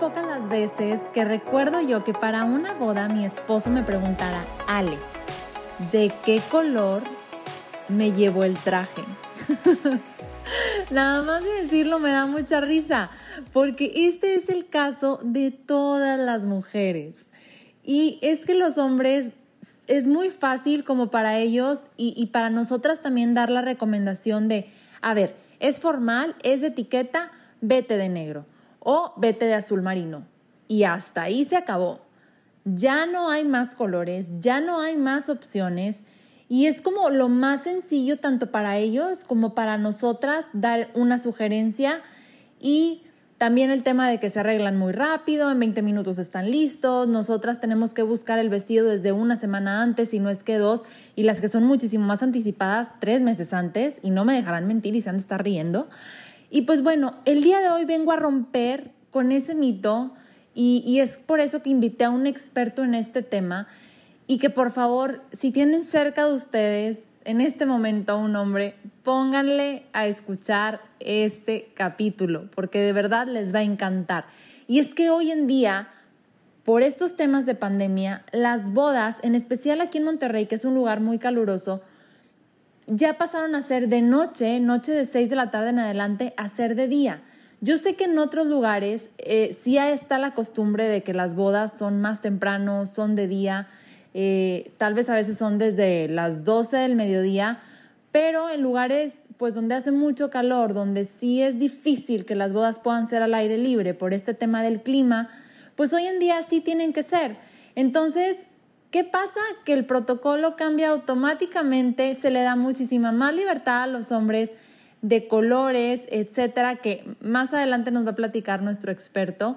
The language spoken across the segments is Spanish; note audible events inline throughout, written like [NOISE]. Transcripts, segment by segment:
pocas las veces que recuerdo yo que para una boda mi esposo me preguntara, Ale, ¿de qué color me llevo el traje? [LAUGHS] Nada más de decirlo me da mucha risa, porque este es el caso de todas las mujeres. Y es que los hombres es muy fácil como para ellos y, y, para nosotras también dar la recomendación de, a ver, es formal, es etiqueta, vete de negro o vete de azul marino. Y hasta ahí se acabó. Ya no hay más colores, ya no hay más opciones y es como lo más sencillo tanto para ellos como para nosotras dar una sugerencia y también el tema de que se arreglan muy rápido, en 20 minutos están listos, nosotras tenemos que buscar el vestido desde una semana antes, si no es que dos, y las que son muchísimo más anticipadas, tres meses antes, y no me dejarán mentir y se han de estar riendo. Y pues bueno, el día de hoy vengo a romper con ese mito y, es por eso que invité a un experto en este tema y que por favor, si tienen cerca de ustedes en este momento a un hombre, pónganle a escuchar este capítulo, porque de verdad les va a encantar. Y es que hoy en día, por estos temas de pandemia, las bodas, en especial aquí en Monterrey, que es un lugar muy caluroso, ya pasaron a ser de noche, noche de 6 de la tarde en adelante, a ser de día. Yo sé que en otros lugares eh, sí está la costumbre de que las bodas son más temprano, son de día, eh, tal vez a veces son desde las 12 del mediodía, pero en lugares pues donde hace mucho calor, donde sí es difícil que las bodas puedan ser al aire libre por este tema del clima, pues hoy en día sí tienen que ser. Entonces, ¿qué pasa? Que el protocolo cambia automáticamente, se le da muchísima más libertad a los hombres de colores, etcétera, que más adelante nos va a platicar nuestro experto,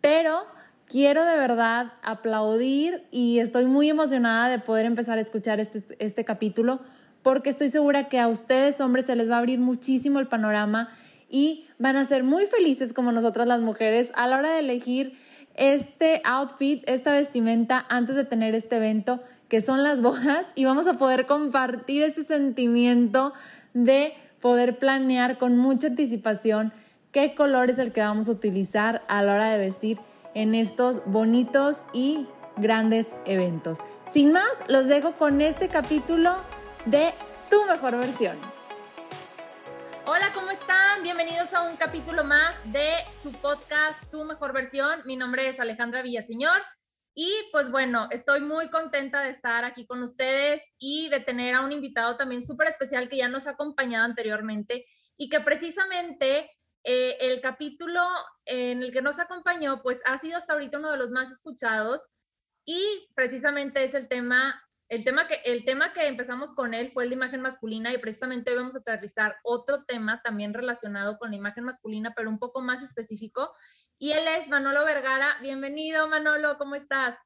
pero quiero de verdad aplaudir y estoy muy emocionada de poder empezar a escuchar este, este capítulo porque estoy segura que a ustedes hombres se les va a abrir muchísimo el panorama y van a ser muy felices como nosotras las mujeres a la hora de elegir este outfit, esta vestimenta antes de tener este evento que son las bodas y vamos a poder compartir este sentimiento de poder planear con mucha anticipación qué color es el que vamos a utilizar a la hora de vestir en estos bonitos y grandes eventos. Sin más, los dejo con este capítulo de Tu mejor versión. Hola, ¿cómo están? Bienvenidos a un capítulo más de su podcast Tu mejor versión. Mi nombre es Alejandra Villaseñor y pues bueno, estoy muy contenta de estar aquí con ustedes y de tener a un invitado también súper especial que ya nos ha acompañado anteriormente y que precisamente eh, el capítulo en el que nos acompañó, pues ha sido hasta ahorita uno de los más escuchados y precisamente es el tema, el tema que, el tema que empezamos con él fue el de imagen masculina y precisamente hoy vamos a aterrizar otro tema también relacionado con la imagen masculina, pero un poco más específico. Y él es Manolo Vergara. Bienvenido, Manolo, ¿cómo estás?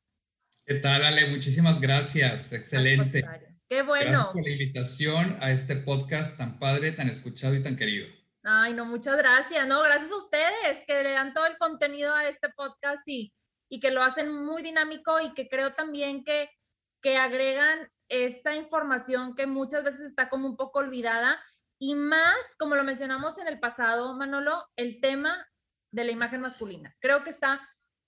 ¿Qué tal, Ale? Muchísimas gracias. Excelente. Qué bueno. Gracias por la invitación a este podcast tan padre, tan escuchado y tan querido. Ay, no, muchas gracias. No, gracias a ustedes que le dan todo el contenido a este podcast y, y que lo hacen muy dinámico y que creo también que, que agregan esta información que muchas veces está como un poco olvidada y más, como lo mencionamos en el pasado, Manolo, el tema de la imagen masculina. Creo que está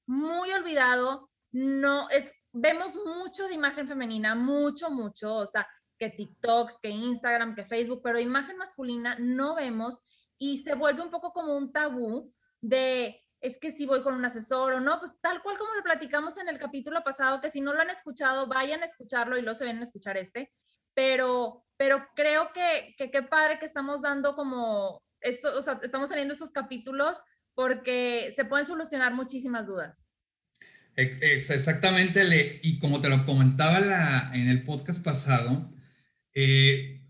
muy olvidado. No es, vemos mucho de imagen femenina, mucho, mucho, o sea, que TikToks, que Instagram, que Facebook, pero imagen masculina no vemos y se vuelve un poco como un tabú de es que si voy con un asesor o no, pues tal cual como lo platicamos en el capítulo pasado, que si no lo han escuchado, vayan a escucharlo y lo se ven a escuchar este, pero, pero creo que qué padre que estamos dando como esto, o sea, estamos teniendo estos capítulos porque se pueden solucionar muchísimas dudas. Exactamente, y como te lo comentaba la, en el podcast pasado, eh,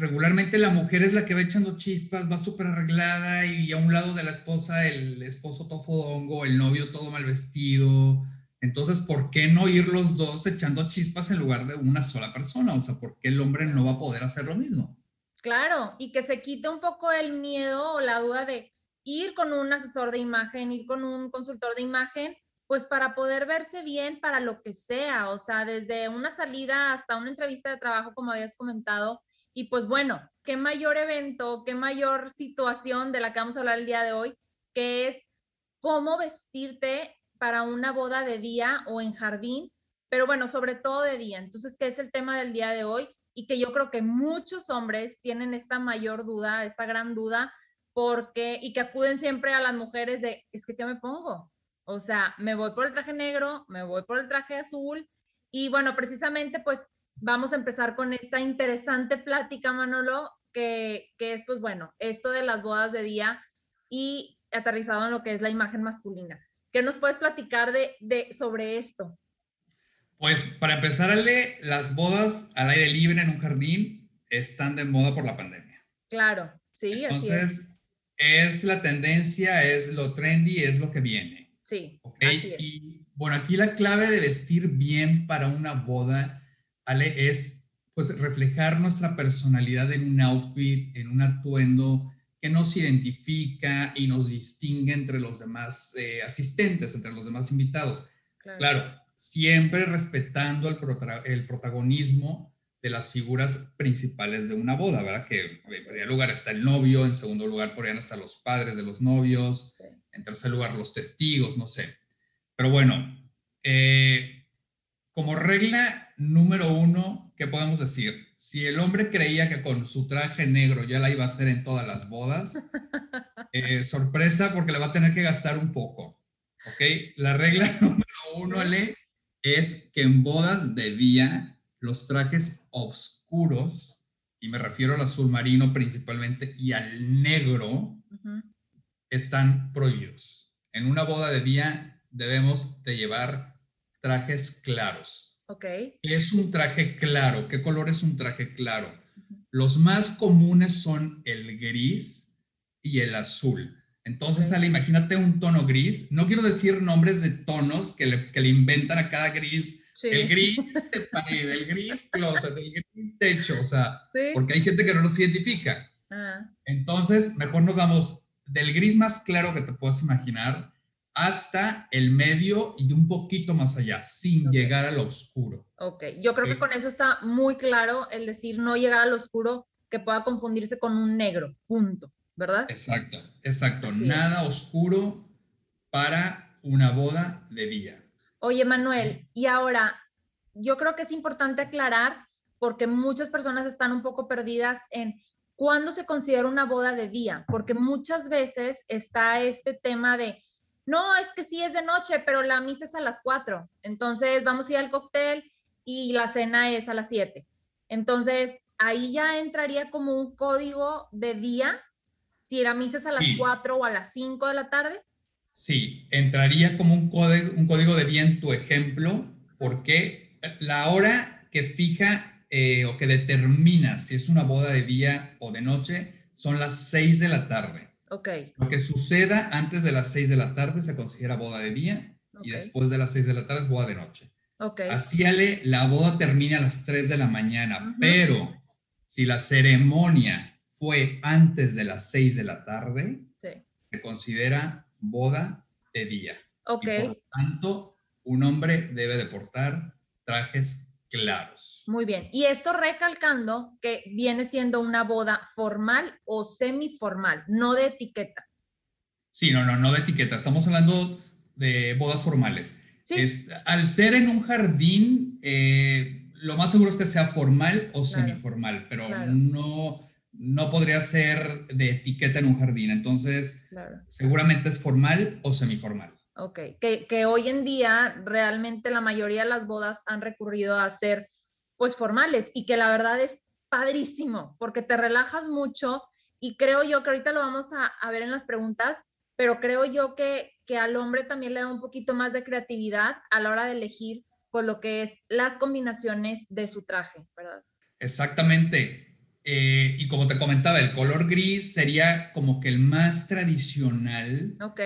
regularmente la mujer es la que va echando chispas, va súper arreglada y a un lado de la esposa el esposo tofodongo, el novio todo mal vestido. Entonces, ¿por qué no ir los dos echando chispas en lugar de una sola persona? O sea, ¿por qué el hombre no va a poder hacer lo mismo? Claro, y que se quite un poco el miedo o la duda de ir con un asesor de imagen, ir con un consultor de imagen, pues para poder verse bien para lo que sea, o sea, desde una salida hasta una entrevista de trabajo, como habías comentado, y pues bueno, qué mayor evento, qué mayor situación de la que vamos a hablar el día de hoy, que es cómo vestirte para una boda de día o en jardín, pero bueno, sobre todo de día. Entonces, ¿qué es el tema del día de hoy? Y que yo creo que muchos hombres tienen esta mayor duda, esta gran duda, porque, y que acuden siempre a las mujeres de, es que, ¿qué me pongo? O sea, me voy por el traje negro, me voy por el traje azul, y bueno, precisamente pues vamos a empezar con esta interesante plática, Manolo, que, que es pues bueno, esto de las bodas de día y aterrizado en lo que es la imagen masculina. ¿Qué nos puedes platicar de, de, sobre esto? Pues para empezar, Ale, las bodas al aire libre en un jardín están de moda por la pandemia. Claro, sí. Entonces, es. es. la tendencia, es lo trendy, es lo que viene. Sí. ¿okay? Y bueno, aquí la clave de vestir bien para una boda, Ale, es pues reflejar nuestra personalidad en un outfit, en un atuendo que nos identifica y nos distingue entre los demás eh, asistentes, entre los demás invitados. Claro, siempre respetando el, el, protagonismo de las figuras principales de una boda, ¿verdad? Que en primer lugar está el novio, en segundo lugar podrían estar los padres de los novios, en tercer lugar los testigos, no sé. Pero bueno, eh, como regla número uno, ¿qué podemos decir? si el hombre creía que con su traje negro ya la iba a hacer en todas las bodas, [LAUGHS] eh, sorpresa porque le va a tener que gastar un poco. ¿Ok? La regla [LAUGHS] número uno, Ale, es que en bodas de día los trajes oscuros, y me refiero al azul marino principalmente, y al negro, están prohibidos. En una boda de día debemos de llevar trajes claros Ok. Es un traje claro. ¿Qué color es un traje claro? Los más comunes son el gris y el azul. Entonces, Ale, imagínate un tono gris. No quiero decir nombres de tonos que le, que le inventan a cada gris. El gris [LAUGHS] de pared, el gris closet, el gris techo, o sea, porque hay gente que no los identifica. Ah. Entonces, mejor nos vamos del gris más claro que te puedas imaginar hasta el medio y un poquito más allá, sin llegar al oscuro. Ok, yo creo que con eso está muy claro el decir no llegar al oscuro que pueda confundirse con un negro, punto, ¿verdad? Exacto, exacto, nada oscuro para una boda de día. Oye, Manuel, y ahora, yo creo que es importante aclarar porque muchas personas están un poco perdidas en cuándo se considera una boda de día, porque muchas veces está este tema de no, es que sí es de noche, pero la misa es a las 4. Entonces vamos a ir al cóctel y la cena es a las 7. Entonces ahí ya entraría como un código de día, si la misa es a las 4 o a las 5 de la tarde. Sí, entraría como un código, un código de día en tu ejemplo, porque la hora que fija eh, o que determina si es una boda de día o de noche son las 6 de la tarde. Lo que suceda antes de las 6 de la tarde se considera boda de día y después de las 6 de la tarde es boda de noche. Así, Ale, la boda termina a las 3 de la mañana, pero si la ceremonia fue antes de las 6 de la tarde, se considera boda de día. Y por lo tanto, un hombre debe de portar trajes claros. Muy bien. Y esto recalcando que viene siendo una boda formal o semiformal, no de etiqueta. Sí, no, no, no de etiqueta. Estamos hablando de bodas formales. Es, al ser en un jardín, eh, lo más seguro es que sea formal o semiformal, pero no, no podría ser de etiqueta en un jardín. Entonces, seguramente es formal o semiformal. Ok, que, que, hoy en día realmente la mayoría de las bodas han recurrido a ser pues formales y que la verdad es padrísimo porque te relajas mucho y creo yo que ahorita lo vamos a, a ver en las preguntas, pero creo yo que, que, al hombre también le da un poquito más de creatividad a la hora de elegir pues lo que es las combinaciones de su traje, ¿verdad? Exactamente. Eh, y como te comentaba, el color gris sería como que el más tradicional. Ok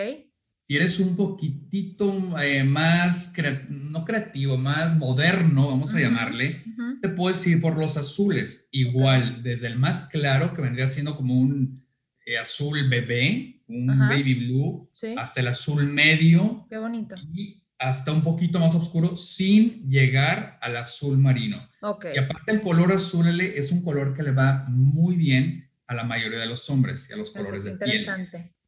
si eres un poquitito eh, más, no creativo, más moderno, vamos a llamarle, te puedes ir por los azules. Igual, desde el más claro, que vendría siendo como un eh, azul bebé, un baby blue, hasta el azul medio. Qué bonito. Y hasta un poquito más oscuro, sin llegar al azul marino. Okay. Y aparte el color azul es un color que le va muy bien a la mayoría de los hombres y a los colores de piel.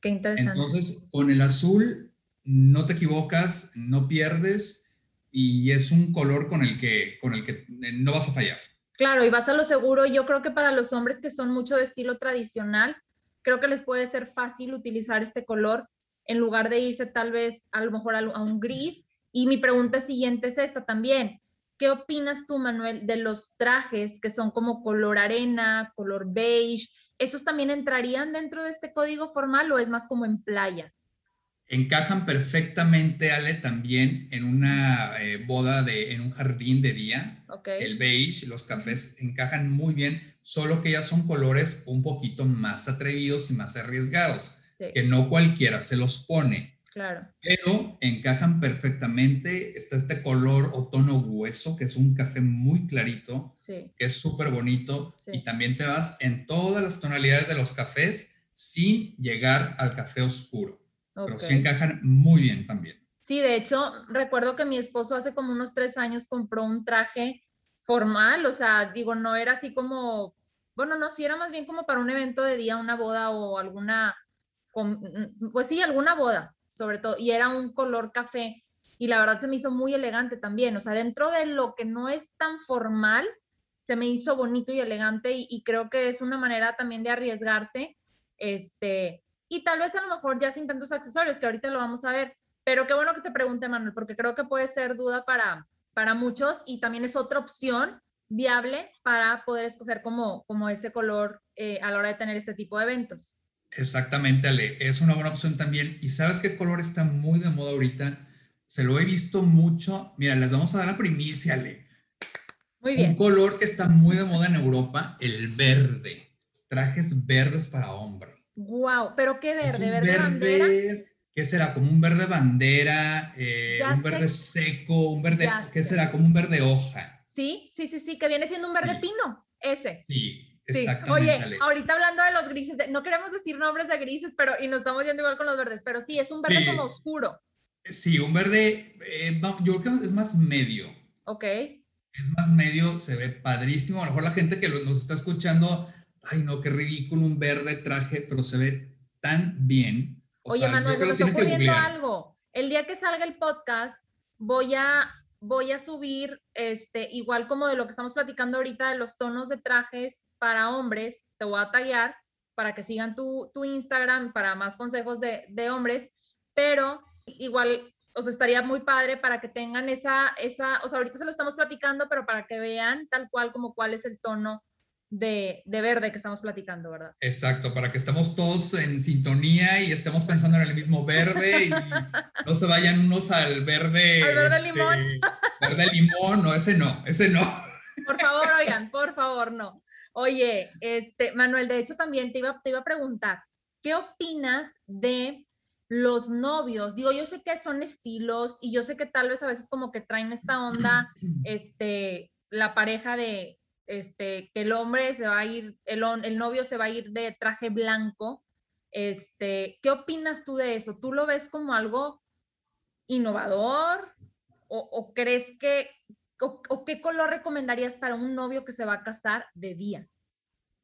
Qué interesante. Entonces, con el azul no te equivocas, no pierdes y es un color con el que, con el que no vas a fallar. Claro, y vas a lo seguro. Yo creo que para los hombres que son mucho de estilo tradicional, creo que les puede ser fácil utilizar este color en lugar de irse tal vez a lo mejor a, un gris. Y mi pregunta siguiente es esta también. ¿Qué opinas tú, Manuel, de los trajes que son como color arena, color beige? ¿Esos también entrarían dentro de este código formal o es más como en playa? encajan perfectamente, Ale, también en una eh, boda de, en un jardín de día. El beige, los cafés encajan muy bien, solo que ya son colores un poquito más atrevidos y más arriesgados, que no cualquiera se los pone. Claro. Pero encajan perfectamente. Está este color o tono hueso, que es un café muy clarito, que es súper bonito. Y también te vas en todas las tonalidades de los cafés sin llegar al café oscuro. Pero sí encajan muy bien también. Sí, de hecho, recuerdo que mi esposo hace como unos tres años compró un traje formal, o sea, digo, no era así como, bueno, no, sí era más bien como para un evento de día, una boda o alguna, pues sí, alguna boda, sobre todo, y era un color café, y la verdad se me hizo muy elegante también, o sea, dentro de lo que no es tan formal, se me hizo bonito y elegante, y, creo que es una manera también de arriesgarse, este, y tal vez a lo mejor ya sin tantos accesorios, que ahorita lo vamos a ver. Pero qué bueno que te pregunte, Manuel, porque creo que puede ser duda para, para muchos y también es otra opción viable para poder escoger como, como ese color eh, a la hora de tener este tipo de eventos. Exactamente, Ale. Es una buena opción también. ¿Y sabes qué color está muy de moda ahorita? Se lo he visto mucho. Mira, les vamos a dar la primicia, Ale. Muy bien. Un color que está muy de moda en Europa, el verde. Trajes verdes para hombre. Wow, pero qué verde, verde, bandera. ¿Qué será? Como un verde bandera, eh, un verde seco, un verde, ¿qué será? Como un verde hoja. Sí, sí, sí, sí, que viene siendo un verde pino, ese. Sí, exactamente. Oye, ahorita hablando de los grises, no queremos decir nombres de grises, pero y nos estamos yendo igual con los verdes, pero sí, es un verde como oscuro. Sí, un verde, eh, yo creo que es más medio. Ok. Es más medio, se ve padrísimo. A lo mejor la gente que nos está escuchando ay no, qué ridículo un verde traje, pero se ve tan bien. Oye, Manuel, me está ocurriendo algo. El día que salga el podcast, voy a, voy a subir, este, igual como de lo que estamos platicando ahorita de los tonos de trajes para hombres, te voy a tallar para que sigan tu, tu Instagram para más consejos de, de hombres, pero igual o sea, estaría muy padre para que tengan esa, esa, o sea, ahorita se lo estamos platicando, pero para que vean tal cual como cuál es el tono de, verde que estamos platicando, ¿verdad? Exacto, para que estemos todos en sintonía y estemos pensando en el mismo verde y [LAUGHS] no se vayan unos al verde. Al verde este, limón. Verde limón, no, ese no, ese no. Por favor, oigan, por favor, no. Oye, este, Manuel, de hecho también te iba, te iba a preguntar, ¿qué opinas de los novios? Digo, yo sé que son estilos y yo sé que tal vez a veces como que traen esta onda, [CLEARS THROAT] este, la pareja de, este, que el hombre se va a ir, el, el novio se va a ir de traje blanco. Este, ¿Qué opinas tú de eso? ¿Tú lo ves como algo innovador? ¿O, crees que, o, qué color recomendarías para un novio que se va a casar de día?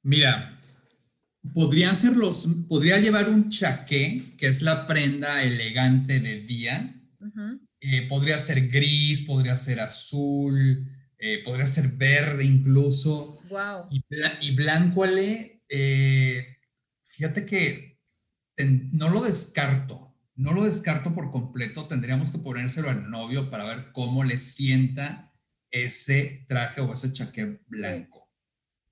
Mira, podrían ser los, podría llevar un chaqué, que es la prenda elegante de día. Eh, podría ser gris, podría ser azul, eh, podría ser verde incluso. Wow. Y, blanco, Ale, eh, fíjate que no lo descarto, no lo descarto por completo. Tendríamos que ponérselo al novio para ver cómo le sienta ese traje o ese chaqué blanco.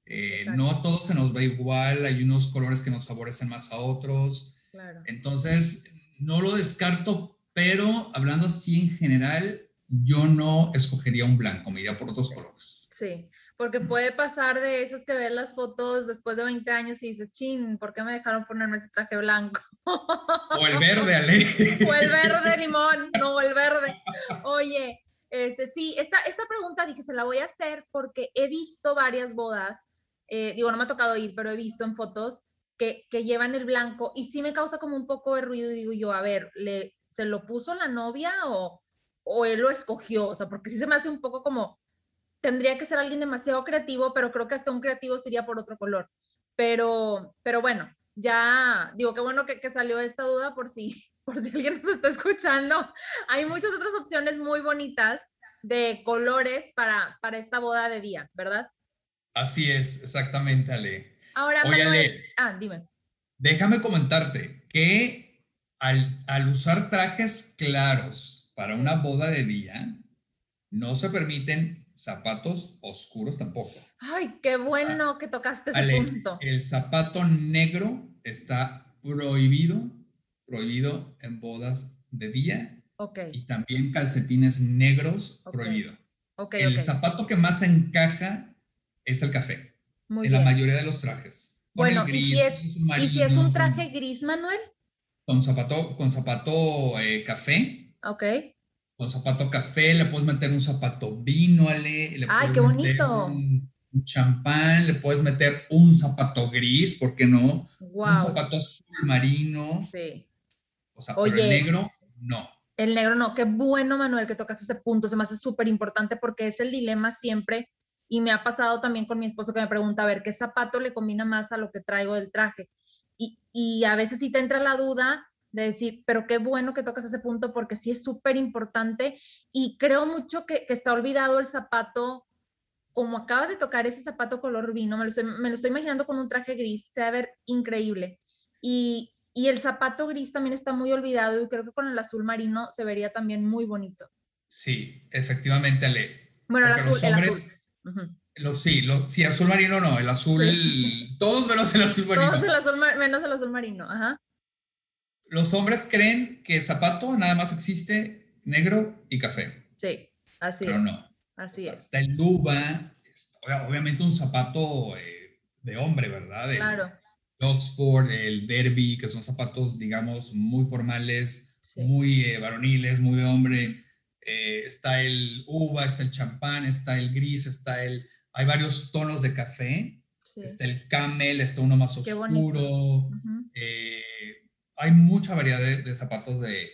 Eh, no a todos se nos va igual, hay unos colores que nos favorecen más a otros. Claro. Entonces, no lo descarto, pero hablando así en general, yo no escogería un blanco, me iría por otros colores. Sí, porque puede pasar de esas que ven las fotos después de 20 años y dices, chin, ¿por qué me dejaron ponerme ese traje blanco? O el verde, Ale. [LAUGHS] O el verde limón, no, el verde. Oye, este, sí, esta, esta pregunta dije, se la voy a hacer porque he visto varias bodas, eh, digo, no me ha tocado ir, pero he visto en fotos que, que, llevan el blanco y sí me causa como un poco de ruido y digo yo, a ver, ¿le, ¿se lo puso la novia o, o él lo escogió, o sea, porque sí se me hace un poco como, tendría que ser alguien demasiado creativo, pero creo que hasta un creativo sería por otro color. Pero, pero bueno, ya, digo, qué bueno que, que salió esta duda por si, por si alguien nos está escuchando. Hay muchas otras opciones muy bonitas de colores para, para esta boda de día, ¿verdad? Así es, exactamente, Ale. Ahora, Oye, Manuel, Ale, ah, dime. déjame comentarte que al, al usar trajes claros para una boda de día, no se permiten zapatos oscuros tampoco. Ay, qué bueno que tocaste ese Ale, punto. el zapato negro está prohibido, prohibido en bodas de día Ok, y también calcetines negros prohibido. ok, El zapato que más encaja es el café Muy en bien. la mayoría de los trajes. Con Bueno, ¿y si gris, es- ¿Y si es un traje gris, Manuel? con zapato, con zapato eh, café, Ok. con zapato café, le puedes meter un zapato vino, Ale, le Ay, qué bonito. un, un champán, le puedes meter un zapato gris, ¿por qué no? Un Wow. zapato azul marino, Sí. O sea, pero Oye. el negro, no. El negro no, qué bueno, Manuel, que tocas ese punto. Se me hace súper importante porque es el dilema siempre. Y me ha pasado también con mi esposo que me pregunta, a ver, ¿qué zapato le combina más a lo que traigo del traje? Y, y a veces sí te entra la duda de decir, pero qué bueno que tocas ese punto porque sí es súper importante. Y creo mucho que, que está olvidado el zapato, como acabas de tocar ese zapato color vino, me lo estoy, me lo estoy imaginando con un traje gris, se va a ver increíble. Y, y el zapato gris también está muy olvidado y creo que con el azul marino se vería también muy bonito. Sí, efectivamente, Ale. Bueno, el azul, los el hombres- azul. Ujú. Los, sí, lo- sí, azul marino no, el azul, todos menos el azul marino. Todos el azul, menos el azul marino, ajá. Los hombres creen que zapato nada más existe negro y café, Sí, así pero es. no. Así es. Está el luba, está- obviamente un zapato eh, de hombre, ¿verdad? El Claro. Oxford, el Derby, que son zapatos, digamos, muy formales, Sí. muy eh, varoniles, muy de hombre. Eh, está el uva, está el champán, está el gris, está el... Hay varios tonos de café. sí. Está el camel, está uno más oscuro. Eh, hay mucha variedad de, de zapatos de...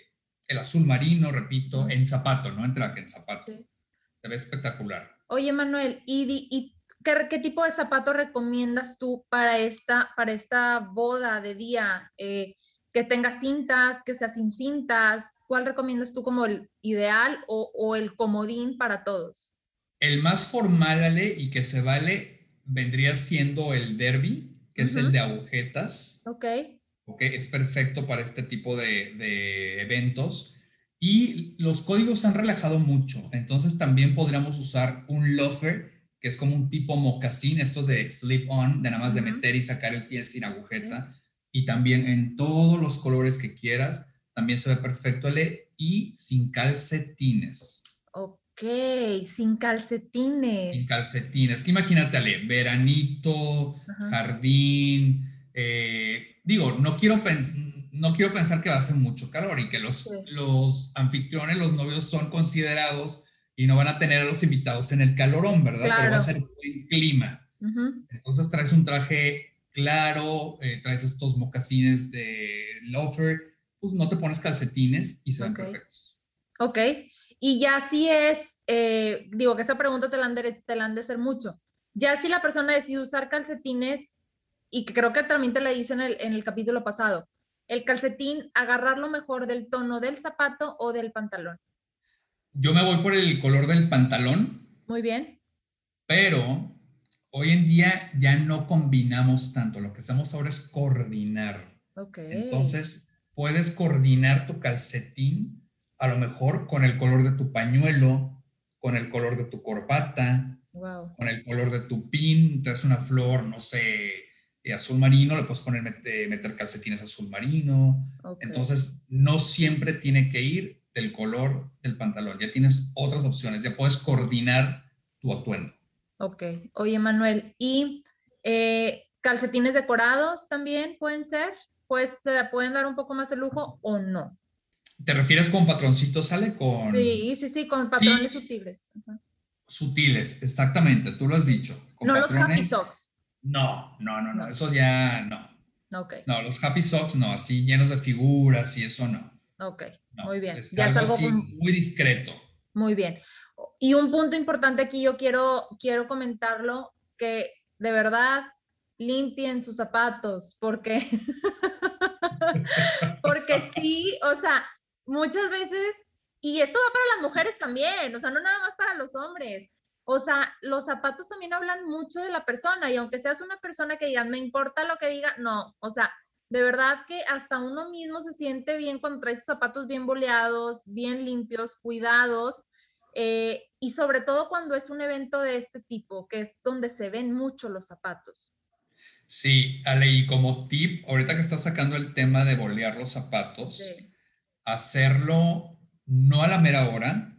El azul marino, repito, en zapato, no en traje, en zapato. Sí. Se ve espectacular. Oye, Manuel, ¿y, y qué, qué tipo de zapato recomiendas tú para esta, para esta boda de día? Eh, que tenga cintas, que sea sin cintas. ¿Cuál recomiendas tú como el ideal o, o el comodín para todos? El más formal, Ale, y que se vale, vendría siendo el derby, que es el de agujetas. Ok, ¿ok? Es perfecto para este tipo de, de eventos. Y los códigos se han relajado mucho. Entonces también podríamos usar un loafer, que es como un tipo mocasín, estos de slip-on, de nada más de Ujú. meter y sacar el pie sin agujeta. Y también en todos los colores que quieras. También se ve perfecto, Ale, y sin calcetines. ok, sin calcetines. Sin calcetines. Que imagínate, Ale, veranito, Ajá. jardín. eh, digo, no quiero, no quiero pensar que va a hacer mucho calor y que los, Sí. los anfitriones, los novios son considerados y no van a tener a los invitados en el calorón, ¿verdad? Pero va Claro. a ser buen clima. Ujú. Entonces traes un traje claro, eh, traes estos mocasines de loafer, pues no te pones calcetines y se ven Ok. perfectos. Ok, y ya si es, eh, digo que esta pregunta te la, han de, te la han de hacer mucho. Ya si la persona decide usar calcetines, y que creo que también te la hice en el, en el capítulo pasado, el calcetín, agarrarlo mejor del tono del zapato o del pantalón. Yo me voy por el color del pantalón, Muy bien. pero hoy en día ya no combinamos tanto. Lo que hacemos ahora es coordinar. Ok. Entonces, puedes coordinar tu calcetín a lo mejor con el color de tu pañuelo, con el color de tu corbata, Wow. con el color de tu pin. Traes una flor, no sé, eh, azul marino, le puedes poner, meter, calcetines azul marino. ok. Entonces, no siempre tiene que ir del color del pantalón. Ya tienes otras opciones, ya puedes coordinar tu atuendo. Ok. Oye, Manuel, ¿y eh, calcetines decorados también pueden ser? Pues se pueden dar un poco más de lujo o no. ¿Te refieres con patroncitos, sale? Con Sí, sí, sí, con patrones sutiles. Ajá. sutiles, exactamente, tú lo has dicho. Con No los happy socks. No, no, no, no, No. eso ya no. Ok, No, los happy socks no, así llenos de figuras y eso no. Ok, no. muy bien. Este, Ya es algo algo así con- muy discreto. muy bien. Y un punto importante aquí, yo quiero, quiero comentarlo, que de verdad limpien sus zapatos, porque, [LAUGHS] porque sí, o sea, muchas veces, y esto va para las mujeres también, o sea, no nada más para los hombres. O sea, los zapatos también hablan mucho de la persona y aunque seas una persona que diga, me importa lo que diga, no, o sea, de verdad que hasta uno mismo se siente bien cuando trae sus zapatos bien boleados, bien limpios, cuidados, eh, y sobre todo cuando es un evento de este tipo, que es donde se ven mucho los zapatos. Sí, Ale, y como tip, ahorita que estás sacando el tema de bolear los zapatos, hacerlo no a la mera hora.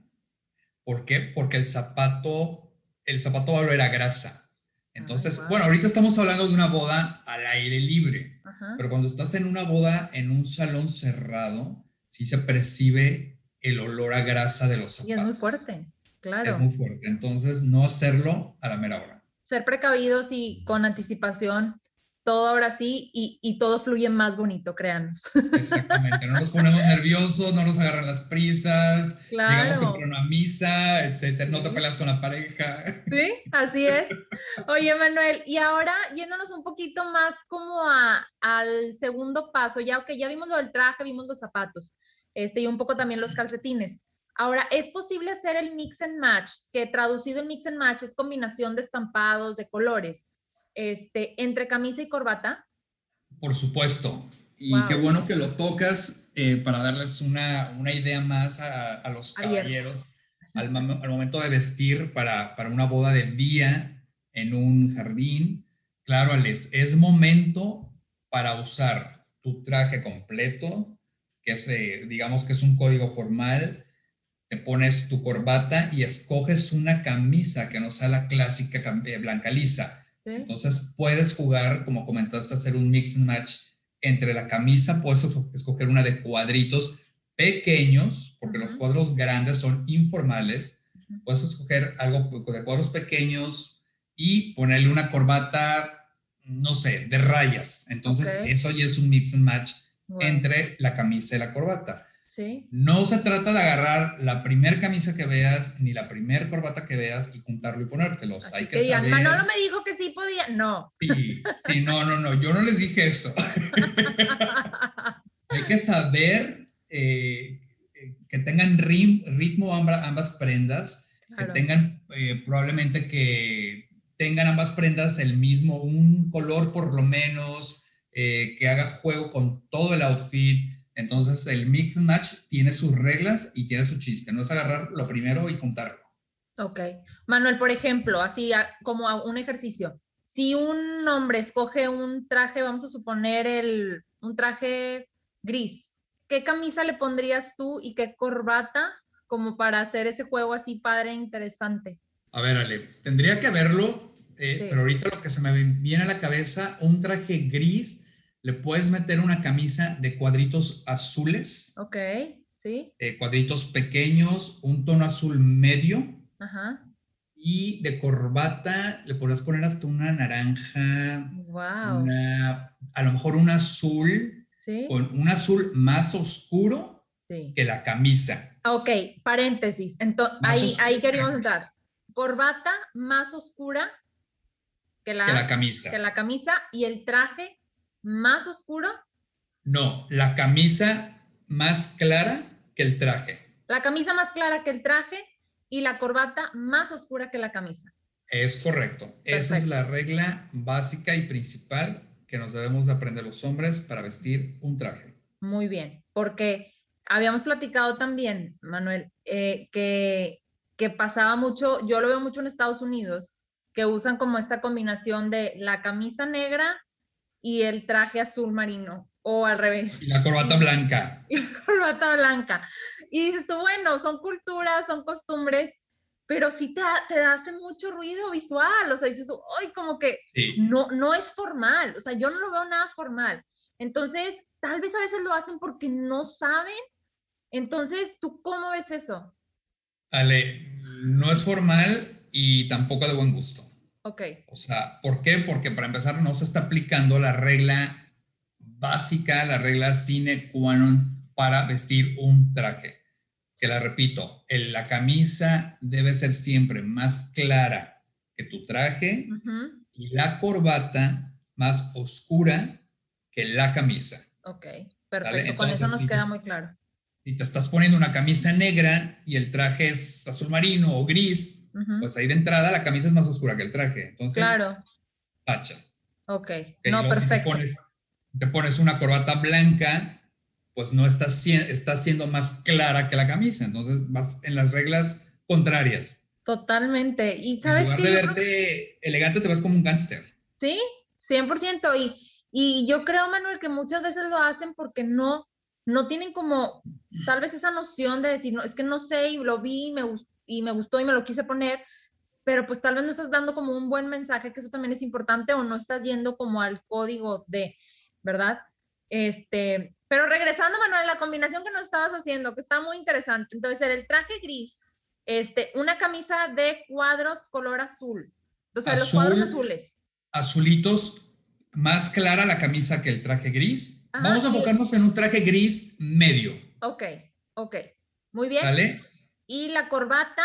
¿Por qué? Porque el zapato, el zapato va a oler a grasa. Entonces, bueno, ahorita estamos hablando de una boda al aire libre, pero cuando estás en una boda en un salón cerrado, sí se percibe el olor a grasa de los zapatos. Y es muy fuerte, claro. Es muy fuerte. Entonces, no hacerlo a la mera hora. Ser precavidos y con anticipación todo ahora sí y, todo fluye más bonito, créanos. Exactamente, no nos ponemos nerviosos, no nos agarran las prisas, claro. llegamos a una misa, etcétera, no te peleas con la pareja. Sí, así es. Oye, Manuel, y ahora yéndonos un poquito más como a, al segundo paso, ya que ya vimos lo del traje, vimos los zapatos, este, y un poco también los calcetines. Ahora, ¿es posible hacer el mix and match? Que traducido el mix and match es combinación de estampados, de colores este, entre camisa y corbata? Por supuesto. Y qué bueno que lo tocas eh, para darles una, una idea más a, los caballeros al, al, momento de vestir para, para, una boda de día en un jardín. Claro, Alex, es momento para usar tu traje completo, que es, eh, digamos que es un código formal, te pones tu corbata y escoges una camisa que no sea la clásica eh, blanca lisa entonces puedes jugar, como comentaste, hacer un mix and match entre la camisa, puedes escoger una de cuadritos pequeños, porque los cuadros grandes son informales. Puedes escoger algo de cuadros pequeños y ponerle una corbata, no sé, de rayas. Entonces eso ya es un mix and match entre la camisa y la corbata. No se trata de agarrar la primer camisa que veas ni la primer corbata que veas y juntarlo y ponértelos. Hay que, saber. Manolo me dijo que sí podía. No. Sí, sí, no, no, no. Yo no les dije eso. [LAUGHS] Hay que saber eh, que tengan ritmo ambas prendas, que tengan eh, probablemente que tengan ambas prendas el mismo, un color por lo menos, eh, que haga juego con todo el outfit entonces, el mix and match tiene sus reglas y tiene su chiste. No es agarrar lo primero y juntarlo. Ok. Manuel, por ejemplo, así como un ejercicio. Si un hombre escoge un traje, vamos a suponer el, un traje gris, ¿qué camisa le pondrías tú y qué corbata como para hacer ese juego así padre e interesante? A ver, Ale, tendría que verlo, eh, pero ahorita lo que se me viene a la cabeza, un traje gris le puedes meter una camisa de cuadritos azules. Ok, sí. cuadritos pequeños, un tono azul medio. Ajá. Y de corbata le podrás poner hasta una naranja. Wow. a lo mejor un azul. Sí. Con un azul más oscuro que la camisa. Ok, paréntesis. Entonces, ahí, ahí queríamos entrar. Corbata más oscura que la, que la camisa. Que la camisa y el traje más oscuro? No, la camisa más clara que el traje. La camisa más clara que el traje y la corbata más oscura que la camisa. Es correcto. Esa es la regla básica y principal que nos debemos de aprender los hombres para vestir un traje. Muy bien, porque habíamos platicado también, Manuel, eh, que, que pasaba mucho, yo lo veo mucho en Estados Unidos, que usan como esta combinación de la camisa negra y el traje azul marino, o al revés. Y la corbata blanca. [LAUGHS] Y la corbata blanca. Y dices tú, bueno, son culturas, son costumbres, pero sí te, te hace mucho ruido visual, o sea, dices tú, ay, como que no, no es formal, o sea, yo no lo veo nada formal. Entonces, tal vez a veces lo hacen porque no saben. Entonces, ¿tú cómo ves eso? Ale, no es formal y tampoco de buen gusto. Ok. O sea, ¿por qué? Porque para empezar no se está aplicando la regla básica, la regla sine qua non para vestir un traje. Que la repito, la camisa debe ser siempre más clara que tu traje y la corbata más oscura que la camisa. Ok, perfecto. Con eso nos queda muy claro. Si te estás poniendo una camisa negra y el traje es azul marino o gris, pues ahí de entrada la camisa es más oscura que el traje. Entonces, claro. pacha. Ok, no, perfecto. te, pones, una corbata blanca, pues no estás, estás siendo más clara que la camisa. Entonces vas en las reglas contrarias. Totalmente. Y sabes que... De verte elegante, te ves como un gángster. Sí, 100%. Y, y yo creo, Manuel, que muchas veces lo hacen porque no, no tienen como tal vez esa noción de decir, no, es que no sé y lo vi y me, y me gustó y me lo quise poner, pero pues tal vez no estás dando como un buen mensaje, que eso también es importante, o no estás yendo como al código de, ¿verdad? Este, pero regresando, Manuel, la combinación que nos estabas haciendo, que está muy interesante. Entonces, era el traje gris este, una camisa de cuadros color azul. Entonces, los cuadros azules. Azulitos, más clara la camisa que el traje gris. Vamos a enfocarnos en un traje gris medio. Ok, ok. Muy bien. ¿Vale? Y la corbata.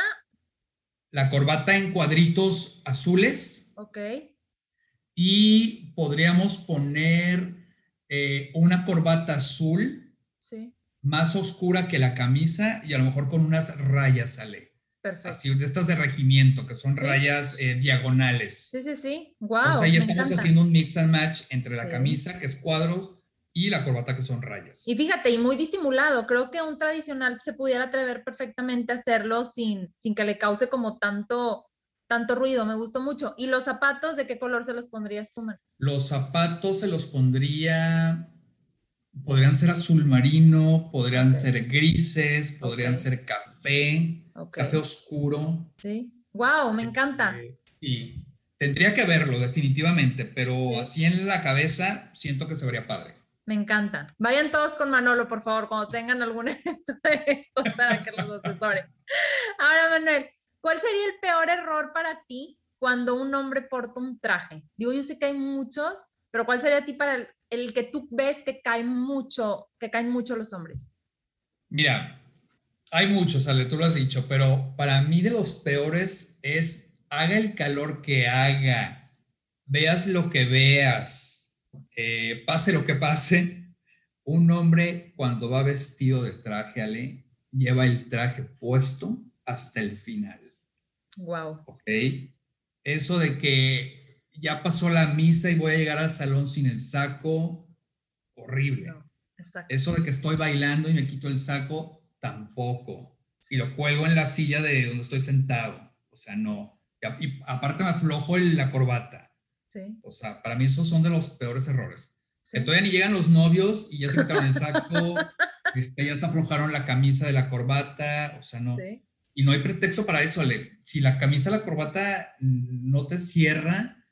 La corbata en cuadritos azules. Ok. Y podríamos poner eh, una corbata azul. Sí. Más oscura que la camisa y a lo mejor con unas rayas sale. Perfecto. Así, de estas de regimiento, que son rayas eh, diagonales. Sí, sí, sí. Wow. O sea, ahí estamos haciendo un mix and match entre la camisa, que es cuadros, y la corbata, que son rayas. Y fíjate, y muy disimulado. Creo que un tradicional se pudiera atrever perfectamente a hacerlo sin, sin que le cause como tanto, tanto ruido. Me gustó mucho. ¿Y los zapatos, de qué color se los pondrías tú, Los zapatos se los pondría podrían ser azul marino, podrían ser grises, podrían ser café, café oscuro. Sí. Wow, me encanta. y tendría que verlo definitivamente, pero así en la cabeza siento que se vería padre. Me encanta. Vayan todos con Manolo, por favor, cuando tengan algún [LAUGHS] evento de esto para que los asesore. Ahora, Manuel, ¿cuál sería el peor error para ti cuando un hombre porta un traje? Digo, yo sé que hay muchos, pero ¿cuál sería a ti para el, el que tú ves que caen mucho, que caen mucho los hombres? Mira, hay muchos, Ale, tú lo has dicho, pero para mí de los peores es haga el calor que haga, veas lo que veas, eh, pase lo que pase. Un hombre cuando va vestido de traje, Ale, lleva el traje puesto hasta el final. Wow. Ok. Eso de que ya pasó la misa y voy a llegar al salón sin el saco, horrible. Eso de que estoy bailando y me quito el saco, tampoco. Y lo cuelgo en la silla de donde estoy sentado. O sea, no. Y aparte me aflojo la corbata. Sí. O sea, para mí esos son de los peores errores. Que todavía ni llegan los novios y ya se quitaron el saco, [LAUGHS] este, ya se aflojaron la camisa de la corbata, o sea, no. Y no hay pretexto para eso, Ale. Si la camisa de la corbata no te cierra,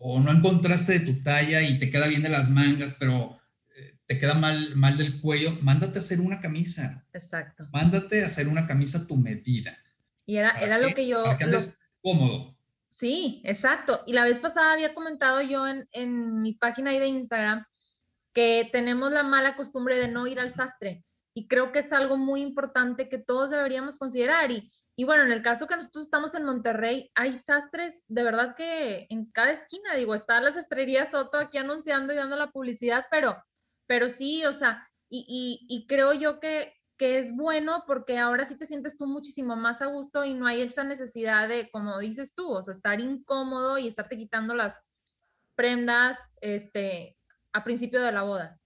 o no encontraste de tu talla y te queda bien de las mangas, pero eh, te queda mal, mal del cuello, mándate a hacer una camisa. Exacto. Mándate a hacer una camisa a tu medida. Y era, era lo que yo... Para que andes cómodo. Sí, exacto. Y la vez pasada había comentado yo en, en mi página ahí de Instagram que tenemos la mala costumbre de no ir al sastre. Y creo que es algo muy importante que todos deberíamos considerar. Y, y bueno, en el caso que nosotros estamos en Monterrey, hay sastres de verdad que en cada esquina, digo, está las estrellas Soto aquí anunciando y dando la publicidad, pero, pero sí, o sea, y, y, creo yo que, que es bueno porque ahora sí te sientes tú muchísimo más a gusto y no hay esa necesidad de, como dices tú, o sea, estar incómodo y estarte quitando las prendas este, a principio de la boda.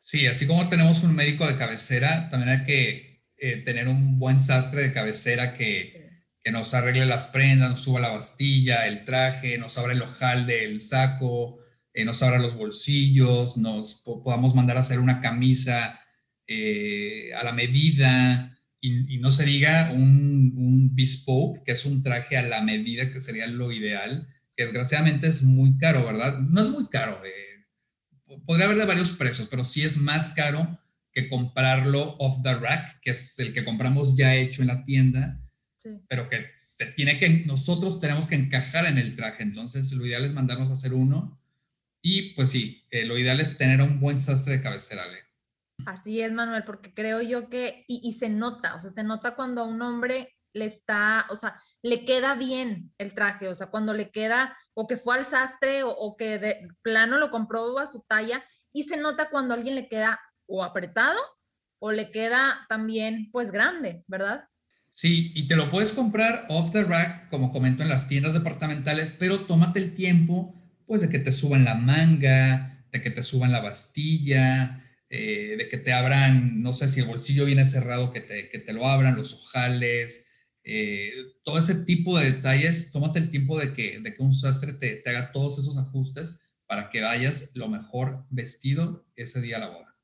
Sí, así como tenemos un médico de cabecera, también hay que eh, tener un buen sastre de cabecera que, que, nos arregle las prendas, nos suba la bastilla, el traje, nos abra el ojal del saco, eh, nos abra los bolsillos, nos podamos mandar a hacer una camisa eh, a la medida y, no se diga un, un, bespoke, que es un traje a la medida que sería lo ideal, que desgraciadamente es muy caro, ¿verdad? No es muy caro, podría haber de varios precios, pero sí es más caro comprarlo off the rack, que es el que compramos ya hecho en la tienda, pero que se tiene que, nosotros tenemos que encajar en el traje, entonces lo ideal es mandarnos a hacer uno y pues sí, eh, lo ideal es tener un buen sastre de cabecera. Así es, Manuel, porque creo yo que, y, se nota, o sea, se nota cuando un hombre le está, o sea, le queda bien el traje, o sea, cuando le queda, o que fue al sastre, o, que de plano lo compró a su talla, y se nota cuando a alguien le queda o apretado, o le queda también, pues, grande, ¿verdad? Sí, y te lo puedes comprar off the rack, como comento en las tiendas departamentales, pero tómate el tiempo, pues, de que te suban la manga, de que te suban la bastilla, eh, de que te abran, no sé si el bolsillo viene cerrado, que te, que te lo abran, los ojales, eh, todo ese tipo de detalles, tómate el tiempo de que, de que un sastre te, te haga todos esos ajustes para que vayas lo mejor vestido ese día a la boda.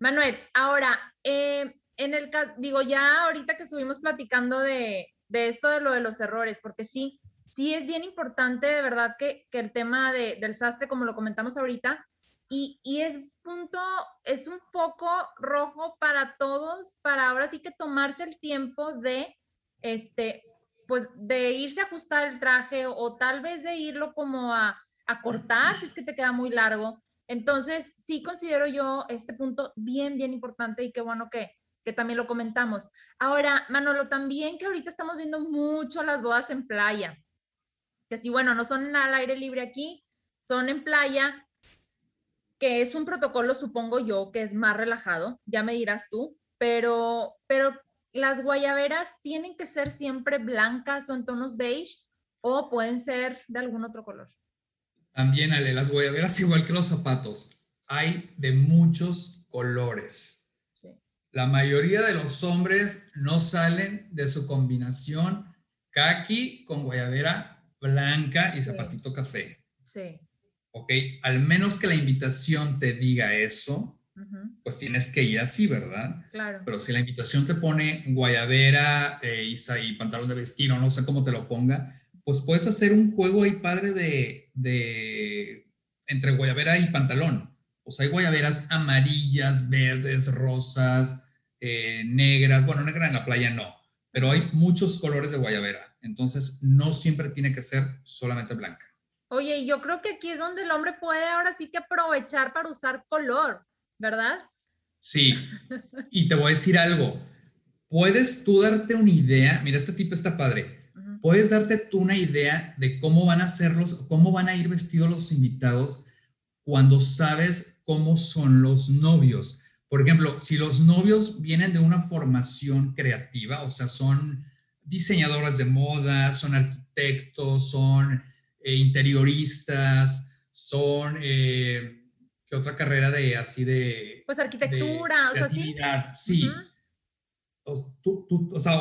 Manuel, ahora, eh, en el caso, digo, ya ahorita que estuvimos platicando de, de, esto de lo de los errores, porque sí, sí es bien importante de verdad que, que el tema de, del sastre, como lo comentamos ahorita, y, y, es punto, es un foco rojo para todos, para ahora sí que tomarse el tiempo de, este, pues de irse a ajustar el traje o, tal vez de irlo como a, a, cortar si es que te queda muy largo. Entonces, sí considero yo este punto bien, bien importante y qué bueno que, que también lo comentamos. Ahora, Manolo, también que ahorita estamos viendo mucho las bodas en playa, que sí, bueno, no son al aire libre aquí, son en playa, que es un protocolo, supongo yo, que es más relajado, ya me dirás tú, pero, pero las guayaberas tienen que ser siempre blancas o en tonos beige o pueden ser de algún otro color. También, Ale, las guayaberas, igual que los zapatos, hay de muchos colores. La mayoría de los hombres no salen de su combinación kaki con guayabera blanca y zapatito café. Sí. ¿Ok? Al menos que la invitación te diga eso, pues tienes que ir así, ¿verdad? Claro. Pero si la invitación te pone guayabera eh, y, pantalón de vestir o no sé cómo te lo ponga, pues puedes hacer un juego ahí padre de, de entre guayabera y pantalón. O sea, hay guayaberas amarillas, verdes, rosas, eh, negras. Bueno, negra en la playa no, pero hay muchos colores de guayabera. Entonces, no siempre tiene que ser solamente blanca. Oye, yo creo que aquí es donde el hombre puede ahora sí que aprovechar para usar color, ¿verdad? Sí, y te voy a decir algo. Puedes tú darte una idea, mira, este tipo está padre. Puedes darte tú una idea de cómo van a ser los, cómo van a ir vestidos los invitados cuando sabes cómo son los novios. Por ejemplo, si los novios vienen de una formación creativa, o sea, son diseñadores de moda, son arquitectos, son eh, interioristas, son, eh, ¿qué otra carrera de así de... Pues arquitectura, o sea, sí. Sí. o, sea,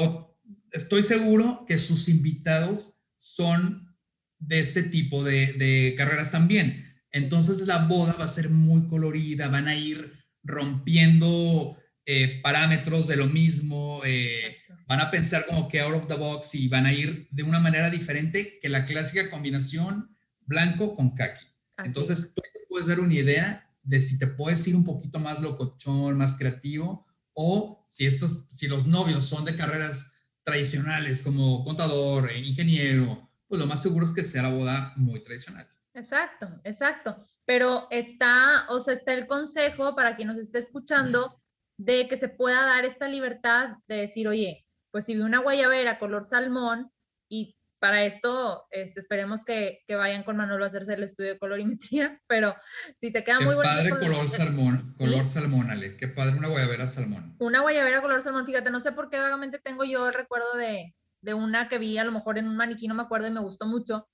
estoy seguro que sus invitados son de este tipo de, de carreras también. Entonces la boda va a ser muy colorida, van a ir rompiendo eh, parámetros de lo mismo, eh, van a pensar como que out of the box y van a ir de una manera diferente que la clásica combinación blanco con kaki. Entonces, tú te puedes dar una idea de si te puedes ir un poquito más locochón, más creativo, o si, estos, si los novios son de carreras tradicionales como contador, e ingeniero, pues lo más seguro es que sea la boda muy tradicional. Exacto, exacto. Pero está, o sea, está el consejo para quien nos esté escuchando de que se pueda dar esta libertad de decir, oye, pues si vi una guayabera color salmón y para esto este, esperemos que, que, vayan con Manolo a hacerse el estudio de colorimetría, [LAUGHS] pero si te queda muy bonito. Padre color salmón, color salmón, Ale, qué padre una guayabera salmón. Una guayabera color salmón, fíjate, no sé por qué vagamente tengo yo el recuerdo de, de una que vi a lo mejor en un maniquí, no me acuerdo y me gustó mucho.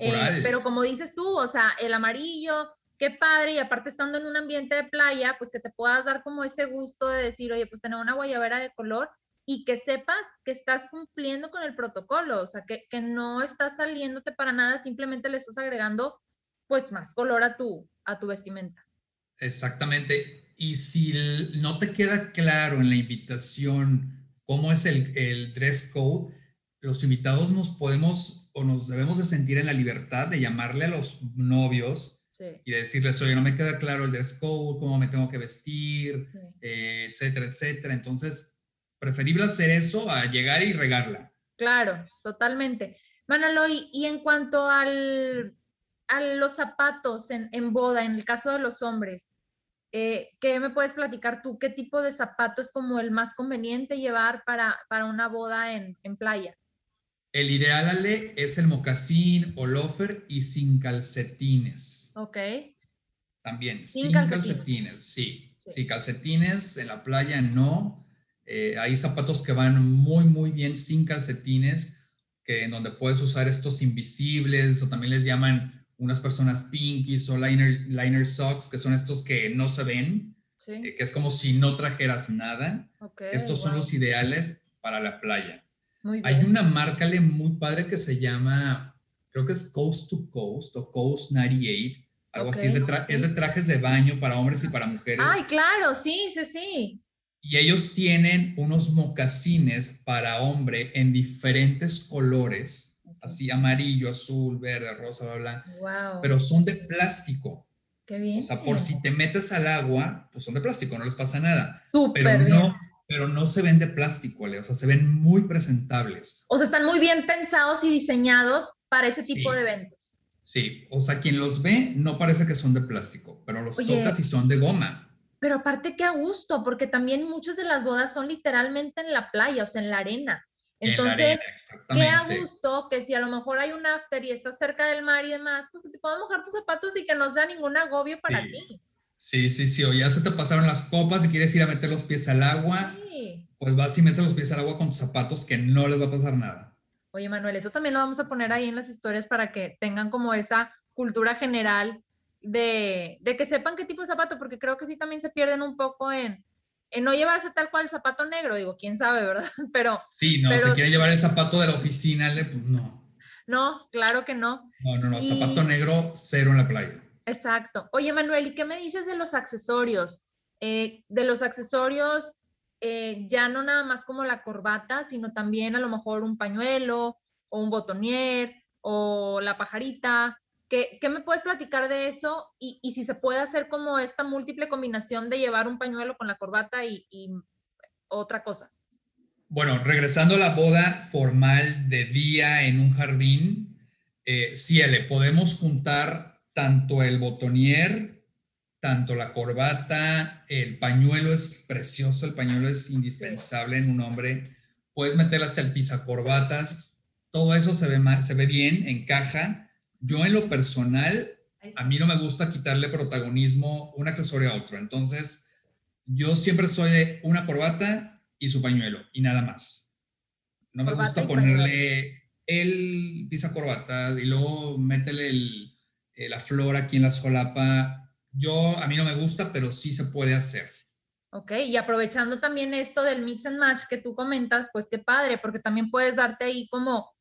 Eh, pero como dices tú, o sea, el amarillo, qué padre, y aparte estando en un ambiente de playa, pues que te puedas dar como ese gusto de decir, oye, pues tener una guayabera de color y que sepas que estás cumpliendo con el protocolo, o sea, que, que no estás saliéndote para nada, simplemente le estás agregando pues más color a tu, a tu vestimenta. Exactamente. Y si no te queda claro en la invitación cómo es el, el dress code, los invitados nos podemos o nos debemos de sentir en la libertad de llamarle a los novios y decirles, oye, no me queda claro el dress code, cómo me tengo que vestir, eh, etcétera, etcétera. Entonces, preferible hacer eso a llegar y regarla. Claro, totalmente. Manolo, y, en cuanto al, a los zapatos en, boda, en el caso de los hombres, Eh, ¿Qué me puedes platicar tú? ¿Qué tipo de zapato es como el más conveniente llevar para, para una boda en, en playa? El ideal, Ale, es el mocasín o loafer y sin calcetines. Ok. También, sin, calcetines. sí. sí. calcetines en la playa no. Eh, hay zapatos que van muy, muy bien sin calcetines, que en donde puedes usar estos invisibles o también les llaman unas personas pinkies o liner, liner socks, que son estos que no se ven, eh, que es como si no trajeras nada. estos son los ideales para la playa. Hay una marca muy padre que se llama, creo que es Coast to Coast o Coast 98, algo así, es de, es de, trajes de baño para hombres y para mujeres. Ay, claro, sí, sí, sí. Y ellos tienen unos mocasines para hombre en diferentes colores, así amarillo, azul, verde, rosa, bla, bla. Wow. Pero son de plástico. Qué bien. O sea, por si te metes al agua, pues son de plástico, no les pasa nada. Súper pero no, pero no se ven de plástico, o sea, se ven muy presentables. O sea, están muy bien pensados y diseñados para ese tipo de eventos. Sí, o sea, quien los ve no parece que son de plástico, pero los tocas y son de goma. Pero aparte qué a gusto, porque también muchas de las bodas son literalmente en la playa, o sea, en la arena. Entonces, qué a gusto que si a lo mejor hay un after y estás cerca del mar y demás, pues que te puedan mojar tus zapatos y que no sea ningún agobio para ti. Sí, sí, sí, o ya se te pasaron las copas y quieres ir a meter los pies al agua, pues vas y metes los pies al agua con tus zapatos que no les va a pasar nada. Oye, Manuel, eso también lo vamos a poner ahí en las historias para que tengan como esa cultura general de, que sepan qué tipo de zapato, porque creo que sí también se pierden un poco en, en no llevarse tal cual el zapato negro, digo, quién sabe, ¿verdad? [LAUGHS] Pero... Sí, no, si quieren llevar el zapato de la oficina, pues no. No, claro que no. No, no, no, zapato negro, cero en la playa. Exacto. Oye, Manuel, ¿y qué me dices de los accesorios? Eh, de los accesorios, eh, ya no nada más como la corbata, sino también a lo mejor un pañuelo o un botonier o la pajarita. ¿Qué, me puedes platicar de eso? Y, si se puede hacer como esta múltiple combinación de llevar un pañuelo con la corbata y, otra cosa. Bueno, regresando a la boda formal de día en un jardín, eh, sí, le podemos juntar tanto el botonier, tanto la corbata, el pañuelo es precioso, el pañuelo es indispensable en un hombre. Puedes meter hasta el corbatas, todo eso se ve, se ve bien, encaja. Yo en lo personal, a mí no me gusta quitarle protagonismo un accesorio a otro. Entonces, yo siempre soy de una corbata y su pañuelo y nada más. No me gusta ponerle el pisa corbata y luego métele el, eh, la flor aquí en la solapa, yo, a mí no me gusta, pero sí se puede hacer. Ok, y aprovechando también esto del mix and match que tú comentas, pues qué padre, porque también puedes darte ahí como,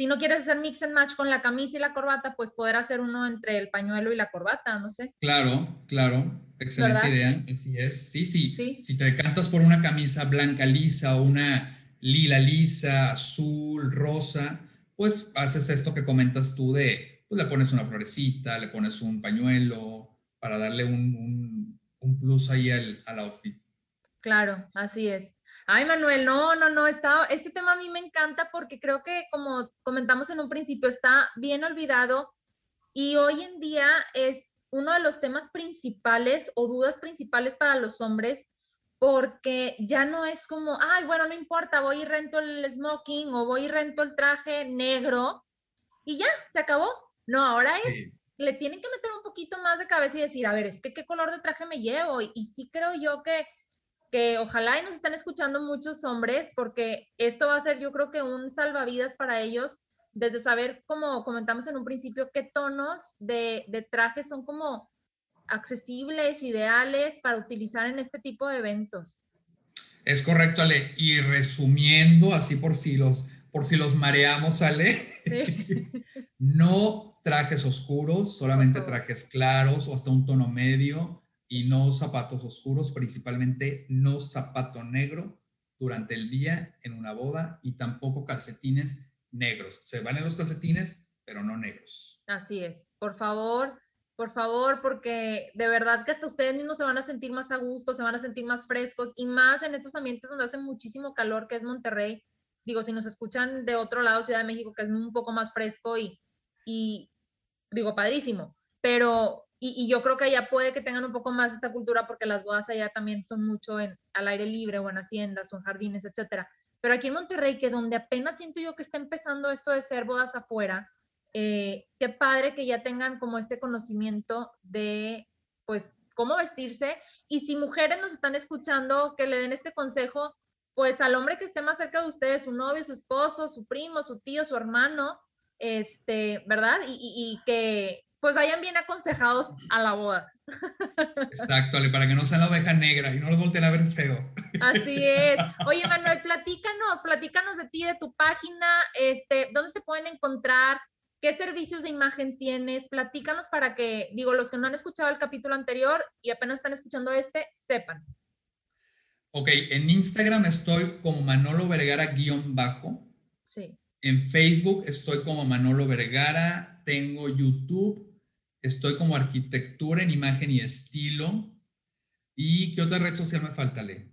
si no quieres hacer mix and match con la camisa y la corbata, pues poder hacer uno entre el pañuelo y la corbata, no sé. Claro, claro, excelente idea, así es. Sí, sí, sí, si te decantas por una camisa blanca lisa o una lila lisa, azul, rosa, pues haces esto que comentas tú de pues le pones una florecita, le pones un pañuelo para darle un, plus ahí al, outfit. Claro, así es. Ay, Manuel, no, no, no, está, este tema a mí me encanta porque creo que, como comentamos en un principio, está bien olvidado y hoy en día es uno de los temas principales o dudas principales para los hombres porque ya no es como, ay, bueno, no importa, voy y rento el smoking o voy y rento el traje negro y ya, se acabó. No, ahora es, le tienen que meter un poquito más de cabeza y decir, a ver, es que qué color de traje me llevo. Y, sí creo yo que, que ojalá y nos están escuchando muchos hombres, porque esto va a ser yo creo que un salvavidas para ellos, desde saber, como comentamos en un principio, qué tonos de, de traje son como accesibles, ideales para utilizar en este tipo de eventos. Es correcto, Ale. Y resumiendo, así por si los, por si los mareamos, Ale, [LAUGHS] no trajes oscuros, solamente trajes claros o hasta un tono medio y no zapatos oscuros, principalmente no zapato negro durante el día en una boda y tampoco calcetines negros. Se valen los calcetines, pero no negros. Así es. Por favor, por favor, porque de verdad que hasta ustedes mismos se van a sentir más a gusto, se van a sentir más frescos y más en estos ambientes donde hace muchísimo calor, que es Monterrey. Digo, si nos escuchan de otro lado, Ciudad de México, que es un poco más fresco y, y digo, padrísimo, pero y, yo creo que allá puede que tengan un poco más esta cultura porque las bodas allá también son mucho en, al aire libre o en haciendas o en jardines, etcétera. Pero aquí en Monterrey, que donde apenas siento yo que está empezando esto de ser bodas afuera, eh, qué padre que ya tengan como este conocimiento de, pues, cómo vestirse. Y si mujeres nos están escuchando, que le den este consejo, pues al hombre que esté más cerca de ustedes, su novio, su esposo, su primo, su tío, su hermano, este, ¿verdad? y que pues vayan bien aconsejados a la boda. Exacto, para que no sean la oveja negra y no los volteen a ver feo. Así es. Oye, Manuel, platícanos, platícanos de ti, de tu página, este, ¿dónde te pueden encontrar? ¿Qué servicios de imagen tienes? Platícanos para que, digo, los que no han escuchado el capítulo anterior y apenas están escuchando este, sepan. Ok, en Instagram estoy como Manolo Vergara guion bajo. Sí. En Facebook estoy como Manolo Vergara. Tengo YouTube Estoy como arquitectura en imagen y estilo. ¿Y qué otra red social me falta, Le?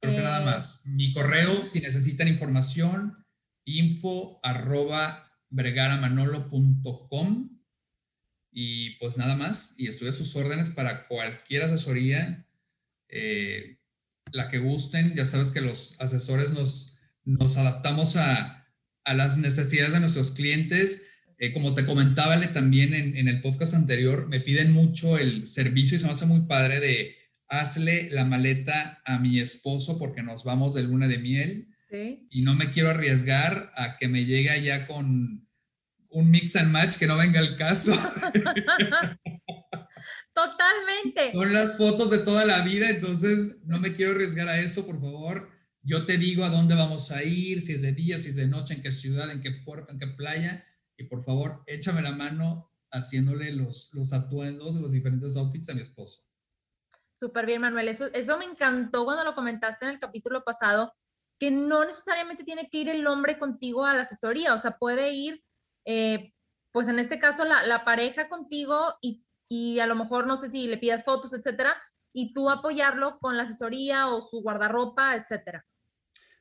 Creo que nada eh, más. Mi correo, si necesitan información, info arroba vergaramanolo.com. Y pues nada más. Y estoy a sus órdenes para cualquier asesoría, eh, la que gusten. Ya sabes que los asesores nos, nos adaptamos a, a las necesidades de nuestros clientes eh, como te comentaba también en, el podcast anterior, me piden mucho el servicio y se me hace muy padre de hazle la maleta a mi esposo porque nos vamos de luna de miel y no me quiero arriesgar a que me llegue allá con un mix and match que no venga el caso. [LAUGHS] Totalmente. Son las fotos de toda la vida, entonces no me quiero arriesgar a eso, por favor. Yo te digo a dónde vamos a ir, si es de día, si es de noche, en qué ciudad, en qué puerto, en qué playa y por favor, échame la mano haciéndole los, los atuendos los diferentes outfits a mi esposo. Súper bien, Manuel. Eso, eso me encantó cuando lo comentaste en el capítulo pasado, que no necesariamente tiene que ir el hombre contigo a la asesoría, o sea, puede ir, eh, pues en este caso, la, la pareja contigo y, y, a lo mejor, no sé si le pidas fotos, etcétera, y tú apoyarlo con la asesoría o su guardarropa, etcétera.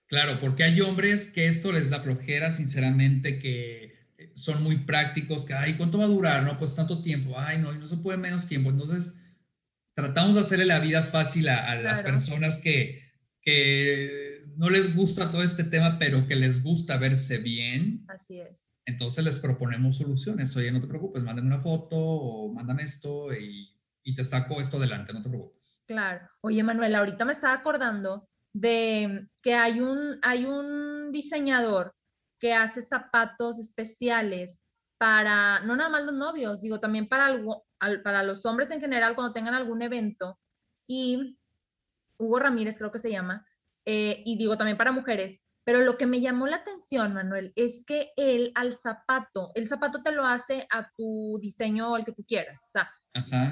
Claro, porque hay hombres que esto les da flojera, sinceramente, que son muy prácticos, que, ay, ¿cuánto va a durar? No, pues tanto tiempo, ay, no, no se puede menos tiempo. Entonces, tratamos de hacerle la vida fácil a, las personas que, que no les gusta todo este tema, pero que les gusta verse bien. Así es. Entonces les proponemos soluciones. Oye, no te preocupes, mándame una foto o mándame esto y, y te saco esto adelante, no te preocupes. Claro. Oye, Manuel, ahorita me estaba acordando de que hay un, hay un diseñador que hace zapatos especiales para, no nada más los novios, digo, también para, algo, para los hombres en general cuando tengan algún evento. Y Hugo Ramírez creo que se llama, eh, y digo también para mujeres. Pero lo que me llamó la atención, Manuel, es que él al zapato, el zapato te lo hace a tu diseño el que tú quieras. O sea,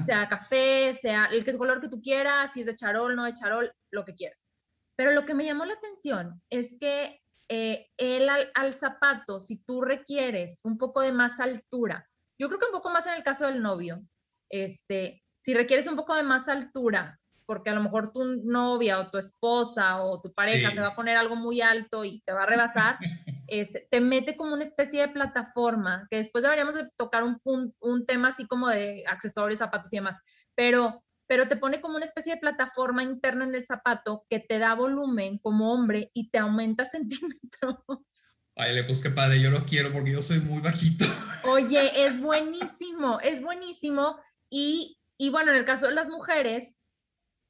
sea café, sea el color que tú quieras, si es de charol, no de charol, lo que quieras. Pero lo que me llamó la atención es que eh, el al, zapato, si tú requieres un poco de más altura, yo creo que un poco más en el caso del novio, este, si requieres un poco de más altura, porque a lo mejor tu novia o tu esposa o tu pareja se va a poner algo muy alto y te va a rebasar, [LAUGHS] este, te mete como una especie de plataforma, que después deberíamos de tocar un, un tema así como de accesorios, zapatos y demás, pero pero te pone como una especie de plataforma interna en el zapato que te da volumen como hombre y te aumenta [LAUGHS] centímetros. Ay, le puse padre, yo lo quiero porque yo soy muy bajito. Oye, [LAUGHS] es buenísimo, es buenísimo. Y, y bueno, en el caso de las mujeres,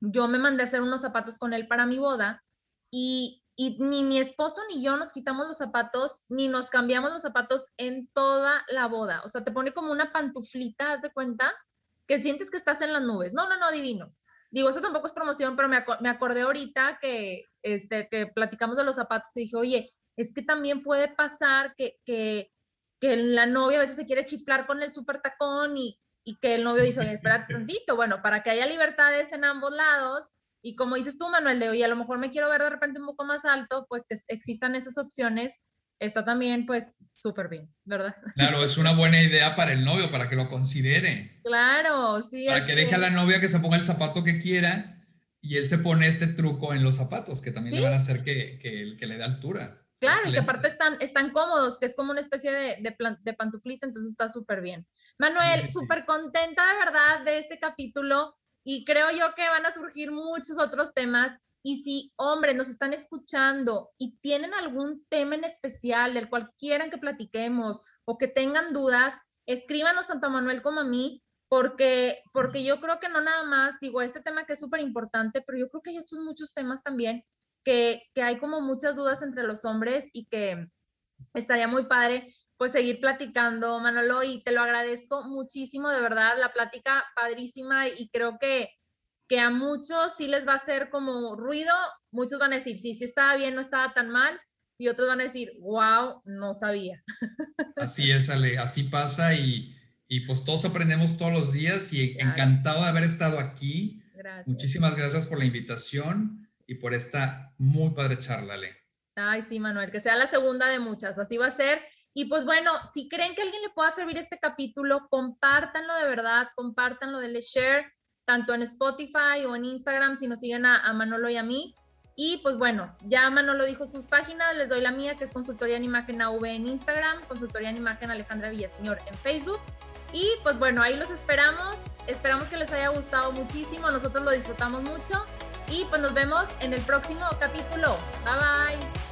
yo me mandé a hacer unos zapatos con él para mi boda y, y ni mi esposo ni yo nos quitamos los zapatos, ni nos cambiamos los zapatos en toda la boda. O sea, te pone como una pantuflita, ¿haz de cuenta? Que sientes que estás en las nubes. No, no, no, divino. Digo, eso tampoco es promoción, pero me, me acordé ahorita que, este, que platicamos de los zapatos y dije, oye, es que también puede pasar que, que, que la novia a veces se quiere chiflar con el super tacón y, y que el novio dice, oye, espérate [LAUGHS] tantito. Bueno, para que haya libertades en ambos lados, y como dices tú, Manuel, de oye, a lo mejor me quiero ver de repente un poco más alto, pues que existan esas opciones está también pues súper bien, ¿verdad? [LAUGHS] Claro, es una buena idea para el novio, para que lo considere. Claro, sí. Para que deje a la novia que se ponga el zapato que quiera y él se pone este truco en los zapatos, que también le van a hacer que, que, que le dé altura. Claro, y que aparte están, están cómodos, que es como una especie de, de, pantuflita, entonces está súper bien. Manuel, súper contenta de verdad de este capítulo y creo yo que van a surgir muchos otros temas. Y si, hombre, nos están escuchando y tienen algún tema en especial del cual quieran que platiquemos o que tengan dudas, escríbanos tanto a Manuel como a mí, porque, porque yo creo que no nada más, digo, este tema que es súper importante, pero yo creo que hay otros muchos temas también que, que hay como muchas dudas entre los hombres y que estaría muy padre pues seguir platicando, Manolo, y te lo agradezco muchísimo, de verdad, la plática padrísima y creo que, que a muchos sí les va a hacer como ruido, muchos van a decir, sí, sí estaba bien, no estaba tan mal, y otros van a decir, wow, no sabía. [LAUGHS] Así es, Ale, así pasa y, y pues todos aprendemos todos los días y encantado de haber estado aquí. Gracias. Muchísimas gracias por la invitación y por esta muy padre charla, Ale. Ay, sí, Manuel, que sea la segunda de muchas, así va a ser. Y pues bueno, si creen que a alguien le pueda servir este capítulo, compártanlo de verdad, compártanlo, denle share, tanto en Spotify o en Instagram, si nos siguen a, a Manolo y a mí. Y pues bueno, ya Manolo dijo sus páginas, les doy la mía, que es Consultoría en Imagen AV en Instagram, Consultoría en Imagen Alejandra Villaseñor en Facebook. Y pues bueno, ahí los esperamos. Esperamos que les haya gustado muchísimo. Nosotros lo disfrutamos mucho. Y pues nos vemos en el próximo capítulo. Bye bye.